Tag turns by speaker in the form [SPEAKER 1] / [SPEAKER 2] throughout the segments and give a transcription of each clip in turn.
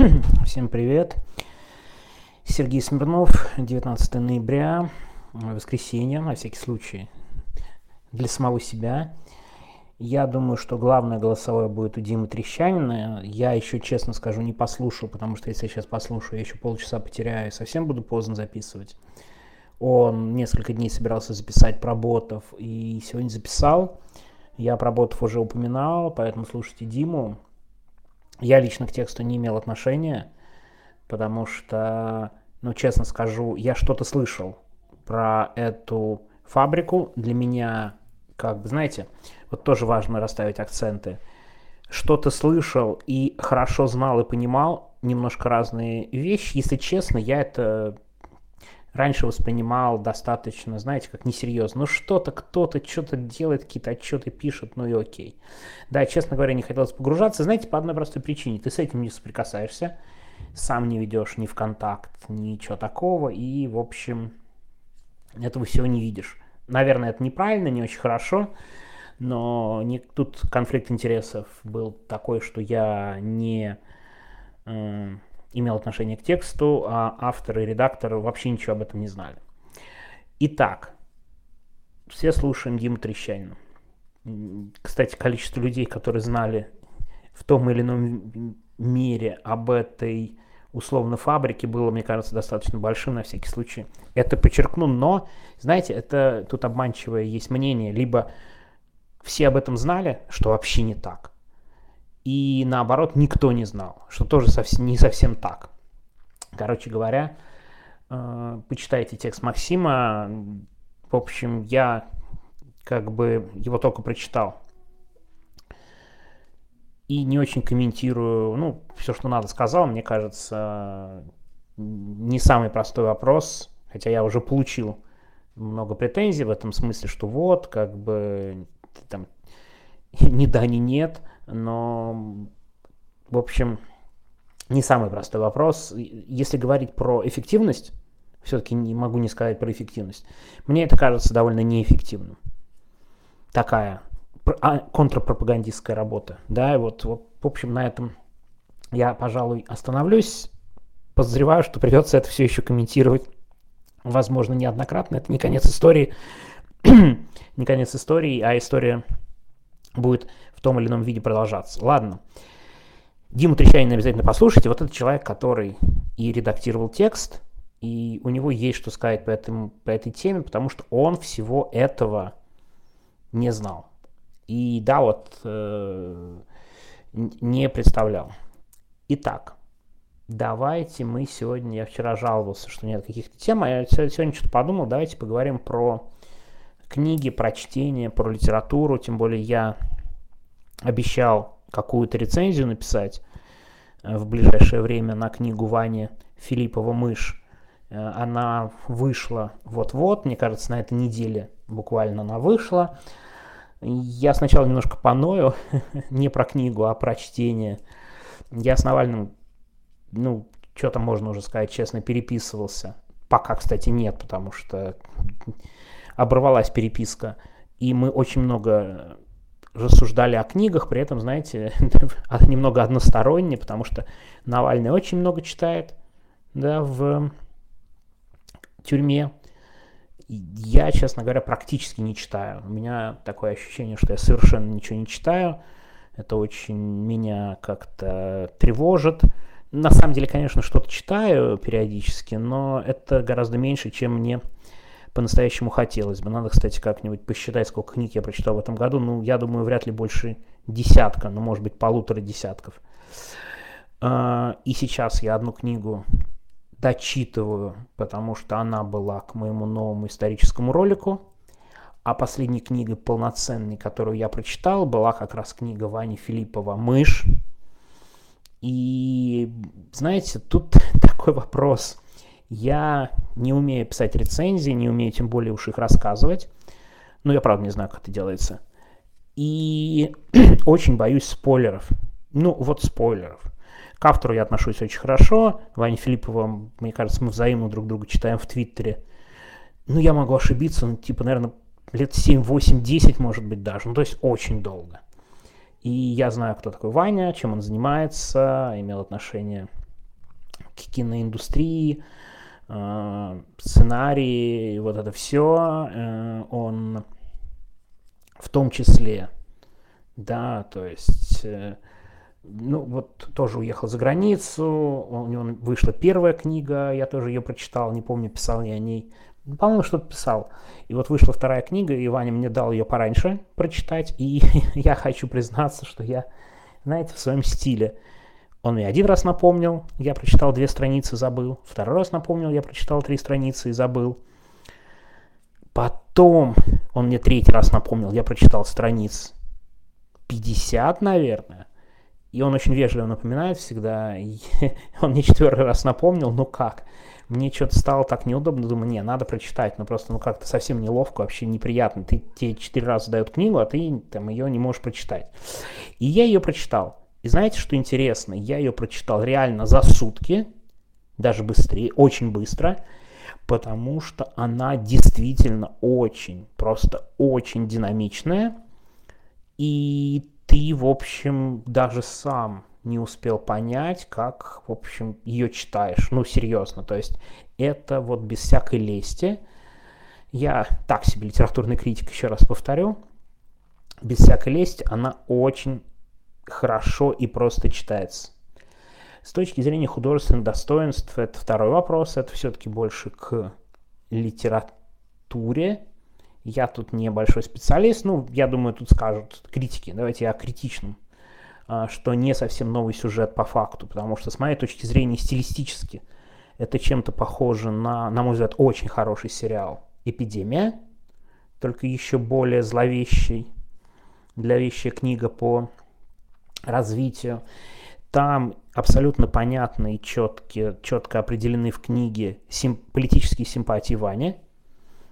[SPEAKER 1] Всем привет. Сергей Смирнов, 19 ноября, воскресенье, на всякий случай, для самого себя. Я думаю, что главное голосовое будет у Димы Трещанина. Я еще, честно скажу, не послушал, потому что если я сейчас послушаю, я еще полчаса потеряю и совсем буду поздно записывать. Он несколько дней собирался записать про ботов и сегодня записал. Я про ботов уже упоминал, поэтому слушайте Диму. Я лично к тексту не имел отношения, потому что, ну, честно скажу, я что-то слышал про эту фабрику. Для меня, как бы, знаете, вот тоже важно расставить акценты. Что-то слышал и хорошо знал и понимал немножко разные вещи. Если честно, я это раньше воспринимал достаточно, знаете, как несерьезно. Ну что-то, кто-то что-то делает, какие-то отчеты пишет, ну и окей. Да, честно говоря, не хотелось погружаться. Знаете, по одной простой причине. Ты с этим не соприкасаешься, сам не ведешь ни в контакт, ничего такого. И, в общем, этого всего не видишь. Наверное, это неправильно, не очень хорошо. Но не, тут конфликт интересов был такой, что я не... Э, имел отношение к тексту, а автор и редактор вообще ничего об этом не знали. Итак, все слушаем Диму Трещанина. Кстати, количество людей, которые знали в том или ином мере об этой условно фабрике было, мне кажется, достаточно большим на всякий случай. Это подчеркну, но, знаете, это тут обманчивое есть мнение, либо все об этом знали, что вообще не так, и наоборот никто не знал, что тоже совсем, не совсем так. Короче говоря, э, почитайте текст Максима. В общем, я как бы его только прочитал. И не очень комментирую, ну, все, что надо, сказал. Мне кажется, не самый простой вопрос, хотя я уже получил много претензий в этом смысле, что вот, как бы, там, ни да, ни нет но, в общем, не самый простой вопрос. Если говорить про эффективность, все-таки не могу не сказать про эффективность, мне это кажется довольно неэффективным. Такая а, контрпропагандистская работа. Да, и вот, вот, в общем, на этом я, пожалуй, остановлюсь. Подозреваю, что придется это все еще комментировать. Возможно, неоднократно. Это не конец истории. не конец истории, а история будет в том или ином виде продолжаться. Ладно. Диму Трещанина обязательно послушайте. Вот этот человек, который и редактировал текст, и у него есть что сказать по, этому, по этой теме, потому что он всего этого не знал. И да, вот э, не представлял. Итак, давайте мы сегодня, я вчера жаловался, что нет каких-то тем, а я сегодня что-то подумал, давайте поговорим про книги, про чтение, про литературу, тем более я обещал какую-то рецензию написать э, в ближайшее время на книгу Вани Филиппова «Мышь». Э, она вышла вот-вот, мне кажется, на этой неделе буквально она вышла. Я сначала немножко поною, не про книгу, а про чтение. Я с Навальным, ну, что там можно уже сказать, честно, переписывался. Пока, кстати, нет, потому что оборвалась переписка. И мы очень много рассуждали о книгах, при этом, знаете, немного односторонне, потому что Навальный очень много читает да, в тюрьме. Я, честно говоря, практически не читаю. У меня такое ощущение, что я совершенно ничего не читаю. Это очень меня как-то тревожит. На самом деле, конечно, что-то читаю периодически, но это гораздо меньше, чем мне по-настоящему хотелось бы. Надо, кстати, как-нибудь посчитать, сколько книг я прочитал в этом году. Ну, я думаю, вряд ли больше десятка, ну, может быть, полутора десятков. А, и сейчас я одну книгу дочитываю, потому что она была к моему новому историческому ролику. А последней книгой полноценной, которую я прочитал, была как раз книга Вани Филиппова «Мышь». И, знаете, тут такой вопрос – я не умею писать рецензии, не умею тем более уж их рассказывать. Ну, я правда не знаю, как это делается. И очень боюсь спойлеров. Ну, вот спойлеров. К автору я отношусь очень хорошо. Ваня Филиппова, мне кажется, мы взаимно друг друга читаем в Твиттере. Ну, я могу ошибиться, ну, типа, наверное, лет 7, 8, 10, может быть, даже. Ну, то есть очень долго. И я знаю, кто такой Ваня, чем он занимается, имел отношение киноиндустрии, э, сценарии, вот это все, э, он в том числе, да, то есть, э, ну вот тоже уехал за границу, у него вышла первая книга, я тоже ее прочитал, не помню, писал я о ней, ну, по-моему, что-то писал. И вот вышла вторая книга, и Ваня мне дал ее пораньше прочитать, и я хочу признаться, что я, знаете, в своем стиле. Он мне один раз напомнил, я прочитал две страницы, забыл. Второй раз напомнил, я прочитал три страницы и забыл. Потом он мне третий раз напомнил, я прочитал страниц 50, наверное. И он очень вежливо напоминает всегда. Он мне четвертый раз напомнил, ну как? Мне что-то стало так неудобно, думаю, не, надо прочитать, ну просто, ну как-то совсем неловко, вообще неприятно. Ты тебе четыре раза дают книгу, а ты там ее не можешь прочитать. И я ее прочитал. И знаете, что интересно? Я ее прочитал реально за сутки, даже быстрее, очень быстро, потому что она действительно очень, просто очень динамичная. И ты, в общем, даже сам не успел понять, как, в общем, ее читаешь. Ну, серьезно, то есть это вот без всякой лести. Я так себе литературный критик, еще раз повторю. Без всякой лести она очень хорошо и просто читается. С точки зрения художественных достоинств, это второй вопрос, это все-таки больше к литературе. Я тут не большой специалист, ну, я думаю, тут скажут критики, давайте я о критичном, а, что не совсем новый сюжет по факту, потому что с моей точки зрения стилистически это чем-то похоже на, на мой взгляд, очень хороший сериал. «Эпидемия», только еще более зловещий, для вещая книга по развитию. Там абсолютно понятно и четко, четко определены в книге сим, политические симпатии Вани,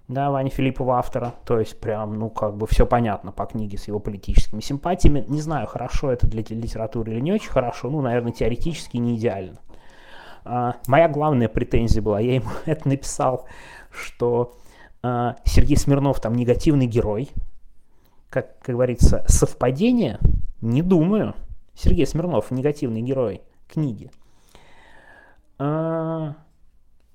[SPEAKER 1] да, Вани Филиппова автора, то есть прям, ну, как бы все понятно по книге с его политическими симпатиями. Не знаю, хорошо это для литературы или не очень хорошо, ну, наверное, теоретически не идеально. А, моя главная претензия была, я ему это написал, что а, Сергей Смирнов там негативный герой, как, как говорится, совпадение? Не думаю. Сергей Смирнов негативный герой книги. А,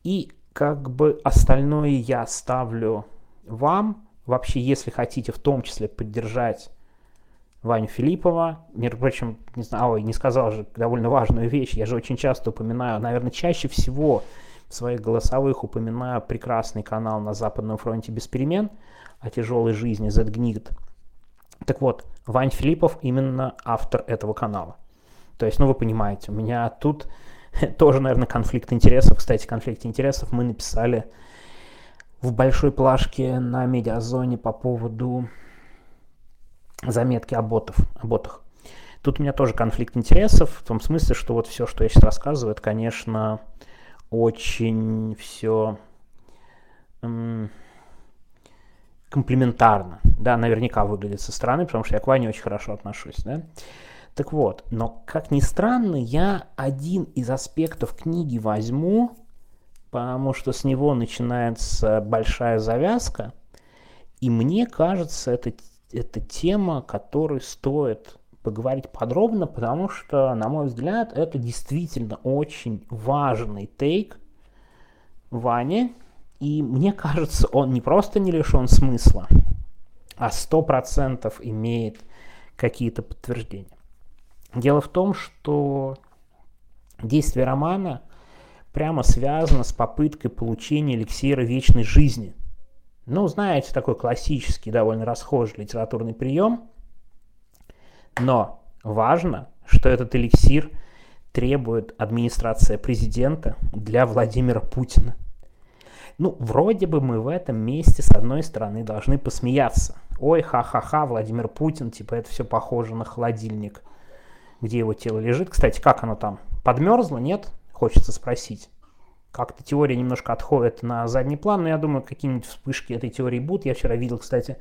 [SPEAKER 1] и как бы остальное я ставлю вам. Вообще, если хотите в том числе поддержать Ваню Филиппова, между прочим, не знаю, ой, не сказал же довольно важную вещь, я же очень часто упоминаю, наверное, чаще всего в своих голосовых упоминаю прекрасный канал на Западном фронте без перемен о тяжелой жизни Z-Gnid. Так вот, Вань Филиппов именно автор этого канала. То есть, ну вы понимаете, у меня тут тоже, наверное, конфликт интересов. Кстати, конфликт интересов мы написали в большой плашке на медиазоне по поводу заметки о, ботов, о ботах. Тут у меня тоже конфликт интересов, в том смысле, что вот все, что я сейчас рассказываю, это, конечно, очень все эм, комплементарно. Да, наверняка выглядит со стороны, потому что я к Ване очень хорошо отношусь. Да? Так вот, но как ни странно, я один из аспектов книги возьму, потому что с него начинается большая завязка, и мне кажется, это, это тема, которой стоит поговорить подробно, потому что, на мой взгляд, это действительно очень важный тейк Вани, и мне кажется, он не просто не лишен смысла, а сто процентов имеет какие-то подтверждения. Дело в том, что действие романа прямо связано с попыткой получения эликсира вечной жизни. Ну, знаете, такой классический, довольно расхожий литературный прием. Но важно, что этот эликсир требует администрация президента для Владимира Путина. Ну, вроде бы мы в этом месте, с одной стороны, должны посмеяться. Ой, ха-ха-ха, Владимир Путин, типа это все похоже на холодильник – где его тело лежит. Кстати, как оно там? Подмерзло, нет? Хочется спросить. Как-то теория немножко отходит на задний план, но я думаю, какие-нибудь вспышки этой теории будут. Я вчера видел, кстати,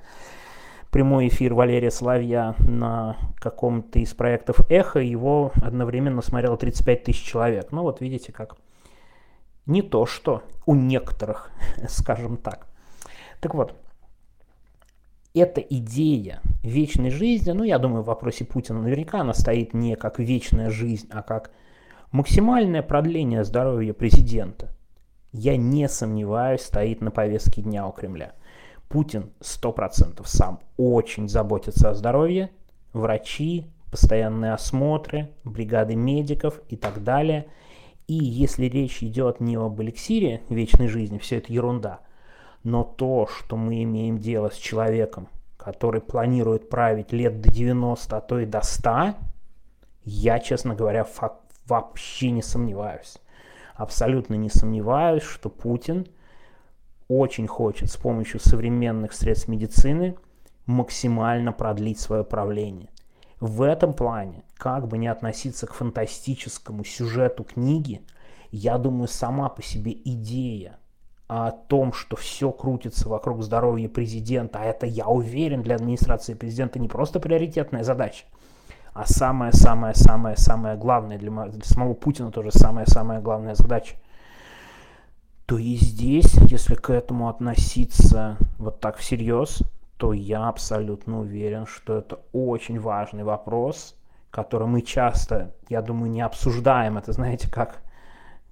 [SPEAKER 1] прямой эфир Валерия Соловья на каком-то из проектов «Эхо». Его одновременно смотрело 35 тысяч человек. Ну вот видите, как не то что у некоторых, скажем так. Так вот, эта идея вечной жизни, ну, я думаю, в вопросе Путина наверняка она стоит не как вечная жизнь, а как Максимальное продление здоровья президента, я не сомневаюсь, стоит на повестке дня у Кремля. Путин 100% сам очень заботится о здоровье, врачи, постоянные осмотры, бригады медиков и так далее. И если речь идет не об эликсире вечной жизни, все это ерунда, но то, что мы имеем дело с человеком, который планирует править лет до 90, а то и до 100, я, честно говоря, вообще не сомневаюсь. Абсолютно не сомневаюсь, что Путин очень хочет с помощью современных средств медицины максимально продлить свое правление. В этом плане, как бы не относиться к фантастическому сюжету книги, я думаю, сама по себе идея о том, что все крутится вокруг здоровья президента, а это, я уверен, для администрации президента не просто приоритетная задача, а самое-самое-самое-самое главное для, для самого Путина тоже самая-самая главная задача, то и здесь, если к этому относиться вот так всерьез, то я абсолютно уверен, что это очень важный вопрос, который мы часто, я думаю, не обсуждаем. Это, знаете, как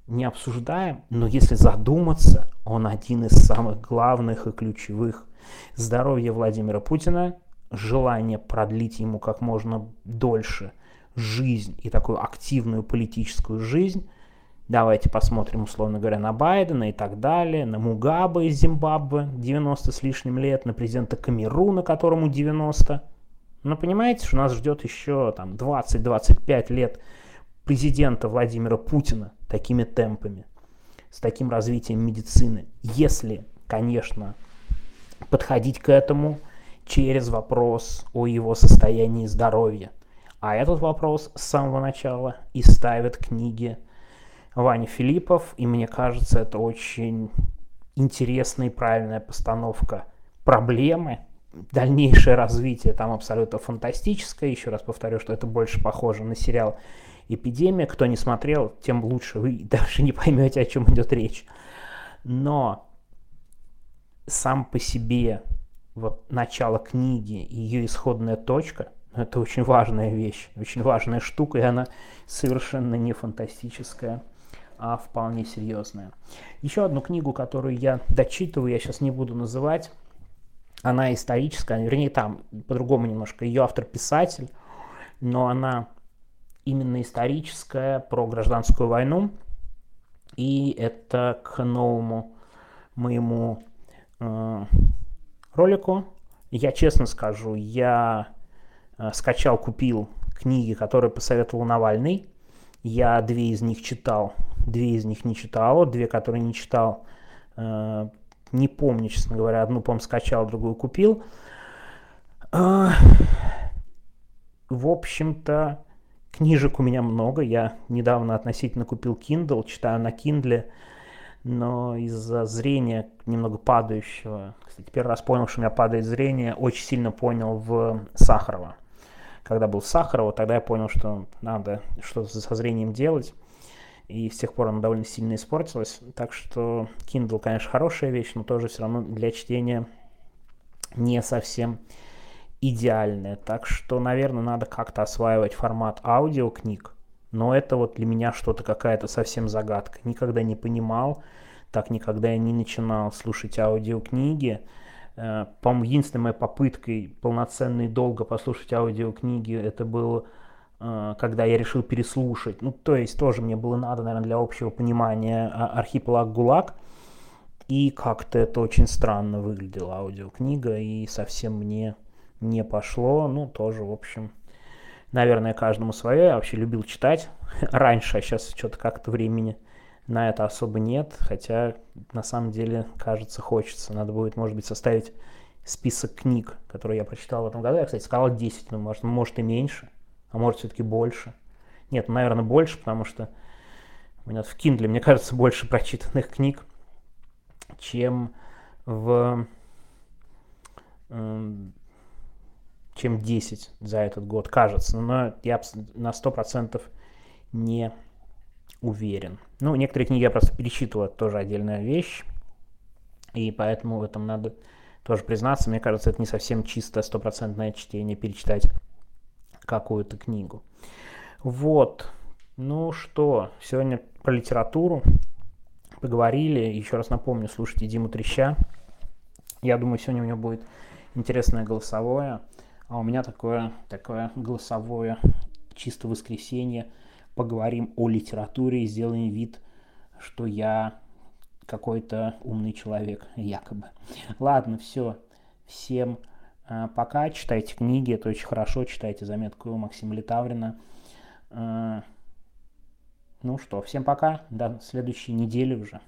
[SPEAKER 1] не обсуждаем, но если задуматься, он один из самых главных и ключевых. Здоровье Владимира Путина желание продлить ему как можно дольше жизнь и такую активную политическую жизнь. Давайте посмотрим, условно говоря, на Байдена и так далее, на Мугабе из Зимбабве, 90 с лишним лет, на президента Камеруна, которому 90. Но понимаете, что нас ждет еще там 20-25 лет президента Владимира Путина такими темпами, с таким развитием медицины. Если, конечно, подходить к этому – через вопрос о его состоянии здоровья. А этот вопрос с самого начала и ставит книги Ваня Филиппов, и мне кажется, это очень интересная и правильная постановка проблемы. Дальнейшее развитие там абсолютно фантастическое. Еще раз повторю, что это больше похоже на сериал «Эпидемия». Кто не смотрел, тем лучше. Вы даже не поймете, о чем идет речь. Но сам по себе вот начало книги и ее исходная точка, это очень важная вещь, очень важная штука, и она совершенно не фантастическая, а вполне серьезная. Еще одну книгу, которую я дочитываю, я сейчас не буду называть, она историческая, вернее там по-другому немножко, ее автор писатель, но она именно историческая, про гражданскую войну, и это к новому моему э, ролику. Я честно скажу, я э, скачал, купил книги, которые посоветовал Навальный. Я две из них читал, две из них не читал, две, которые не читал, э, не помню, честно говоря, одну, по скачал, другую купил. Э, в общем-то, книжек у меня много. Я недавно относительно купил Kindle, читаю на Kindle но из-за зрения немного падающего, кстати, первый раз понял, что у меня падает зрение, очень сильно понял в Сахарова. Когда был Сахарова, тогда я понял, что надо что-то со зрением делать, и с тех пор оно довольно сильно испортилось. Так что Kindle, конечно, хорошая вещь, но тоже все равно для чтения не совсем идеальная. Так что, наверное, надо как-то осваивать формат аудиокниг, но это вот для меня что-то какая-то совсем загадка. Никогда не понимал, так никогда я не начинал слушать аудиокниги. Э, по-моему, единственной моей попыткой полноценно долго послушать аудиокниги это было, когда я решил переслушать. Ну, то есть тоже мне было надо, наверное, для общего понимания а, архипелаг ГУЛАГ. И как-то это очень странно выглядело аудиокнига, и совсем мне не пошло. Ну, тоже, в общем, наверное, каждому свое. Я вообще любил читать раньше, а сейчас что-то как-то времени на это особо нет. Хотя, на самом деле, кажется, хочется. Надо будет, может быть, составить список книг, которые я прочитал в этом году. Я, кстати, сказал 10, но может, может и меньше, а может все-таки больше. Нет, ну, наверное, больше, потому что у меня в Kindle, мне кажется, больше прочитанных книг, чем в чем 10 за этот год, кажется. Но я на 100% не уверен. Ну, некоторые книги я просто перечитывал, это тоже отдельная вещь. И поэтому в этом надо тоже признаться. Мне кажется, это не совсем чисто стопроцентное чтение, перечитать какую-то книгу. Вот. Ну что, сегодня про литературу поговорили. Еще раз напомню, слушайте Диму Треща. Я думаю, сегодня у него будет интересное голосовое. А у меня такое, такое голосовое чисто воскресенье. Поговорим о литературе и сделаем вид, что я какой-то умный человек, якобы. Ладно, все. Всем пока. Читайте книги, это очень хорошо. Читайте заметку Максима Литаврина. Э, ну что, всем пока. До следующей недели уже.